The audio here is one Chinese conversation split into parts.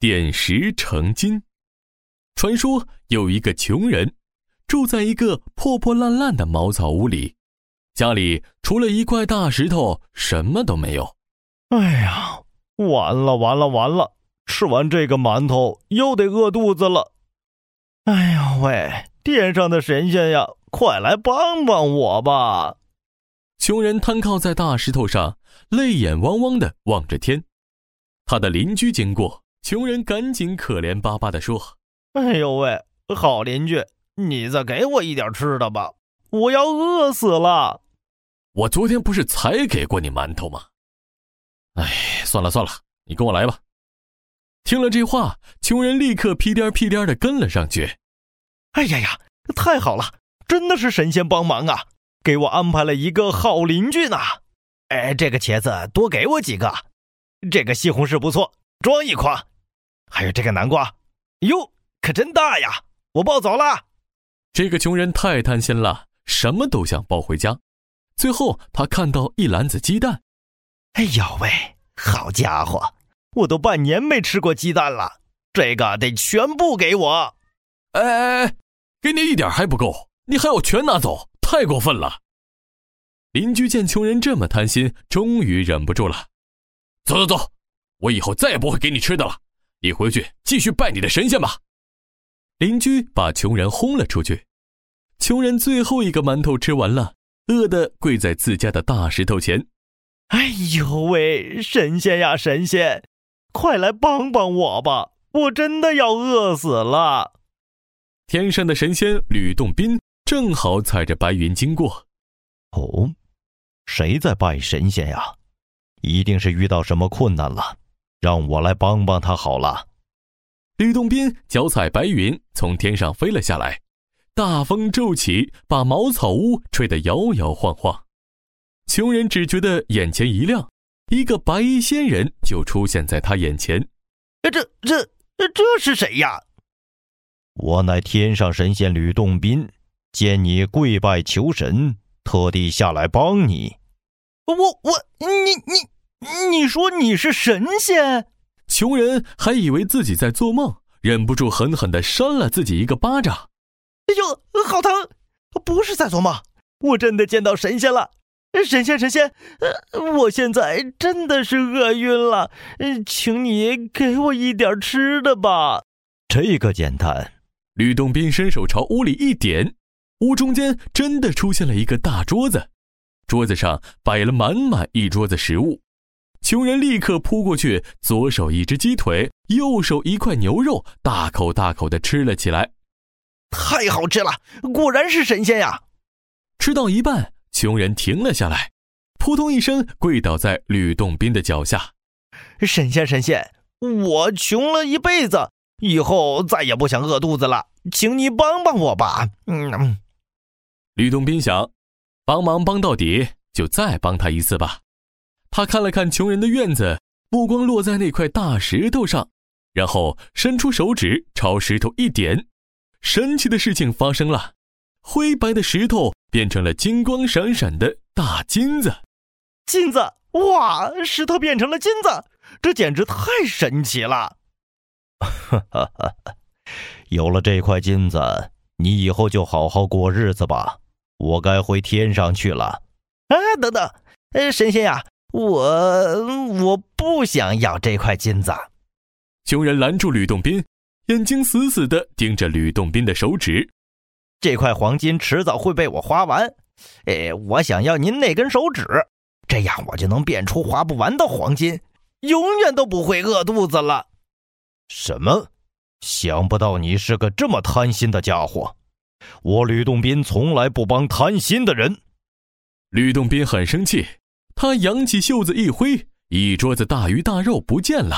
点石成金。传说有一个穷人，住在一个破破烂烂的茅草屋里，家里除了一块大石头，什么都没有。哎呀，完了完了完了！吃完这个馒头，又得饿肚子了。哎呀喂，天上的神仙呀，快来帮帮我吧！穷人瘫靠在大石头上，泪眼汪汪的望着天。他的邻居经过，穷人赶紧可怜巴巴地说：“哎呦喂，好邻居，你再给我一点吃的吧，我要饿死了。我昨天不是才给过你馒头吗？哎，算了算了，你跟我来吧。”听了这话，穷人立刻屁颠屁颠的跟了上去。哎呀呀，太好了，真的是神仙帮忙啊！给我安排了一个好邻居呢。哎，这个茄子多给我几个，这个西红柿不错，装一筐。还有这个南瓜，哟，可真大呀！我抱走了。这个穷人太贪心了，什么都想抱回家。最后，他看到一篮子鸡蛋。哎呦喂，好家伙，我都半年没吃过鸡蛋了，这个得全部给我。哎哎哎，给你一点还不够，你还要全拿走。太过分了！邻居见穷人这么贪心，终于忍不住了。走走走，我以后再也不会给你吃的了。你回去继续拜你的神仙吧。邻居把穷人轰了出去。穷人最后一个馒头吃完了，饿得跪在自家的大石头前。哎呦喂，神仙呀神仙，快来帮帮我吧！我真的要饿死了。天上的神仙吕洞宾。正好踩着白云经过，哦，谁在拜神仙呀？一定是遇到什么困难了，让我来帮帮他好了。吕洞宾脚踩白云从天上飞了下来，大风骤起，把茅草屋吹得摇摇晃晃。穷人只觉得眼前一亮，一个白衣仙人就出现在他眼前。这这这是谁呀？我乃天上神仙吕洞宾。见你跪拜求神，特地下来帮你。我我你你你说你是神仙？穷人还以为自己在做梦，忍不住狠狠的扇了自己一个巴掌。哎呦，好疼！不是在做梦，我真的见到神仙了。神仙神仙，呃，我现在真的是饿晕了，请你给我一点吃的吧。这个简单。吕洞宾伸手朝屋里一点。屋中间真的出现了一个大桌子，桌子上摆了满满一桌子食物。穷人立刻扑过去，左手一只鸡腿，右手一块牛肉，大口大口的吃了起来。太好吃了，果然是神仙呀！吃到一半，穷人停了下来，扑通一声跪倒在吕洞宾的脚下。神仙，神仙，我穷了一辈子，以后再也不想饿肚子了，请你帮帮我吧。嗯。吕洞宾想，帮忙帮到底，就再帮他一次吧。他看了看穷人的院子，目光落在那块大石头上，然后伸出手指朝石头一点，神奇的事情发生了，灰白的石头变成了金光闪闪的大金子。金子，哇！石头变成了金子，这简直太神奇了！哈哈哈！有了这块金子，你以后就好好过日子吧。我该回天上去了。啊，等等，呃，神仙呀，我我不想要这块金子。穷人拦住吕洞宾，眼睛死死的盯着吕洞宾的手指。这块黄金迟早会被我花完，哎，我想要您那根手指，这样我就能变出花不完的黄金，永远都不会饿肚子了。什么？想不到你是个这么贪心的家伙。我吕洞宾从来不帮贪心的人。吕洞宾很生气，他扬起袖子一挥，一桌子大鱼大肉不见了，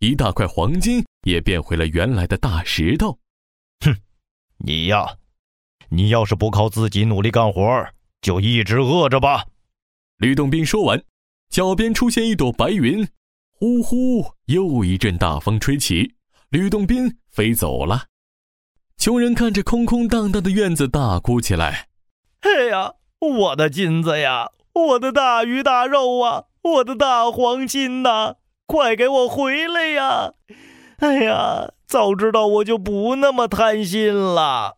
一大块黄金也变回了原来的大石头。哼，你呀，你要是不靠自己努力干活，就一直饿着吧。吕洞宾说完，脚边出现一朵白云，呼呼，又一阵大风吹起，吕洞宾飞走了。穷人看着空空荡荡的院子，大哭起来：“哎呀，我的金子呀，我的大鱼大肉啊，我的大黄金呐，快给我回来呀！哎呀，早知道我就不那么贪心了。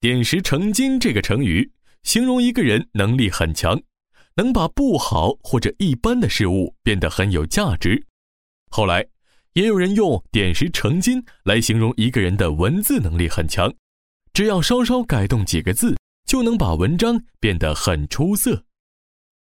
点石成金这个成语，形容一个人能力很强，能把不好或者一般的事物变得很有价值。后来，也有人用点石成金来形容一个人的文字能力很强，只要稍稍改动几个字，就能把文章变得很出色。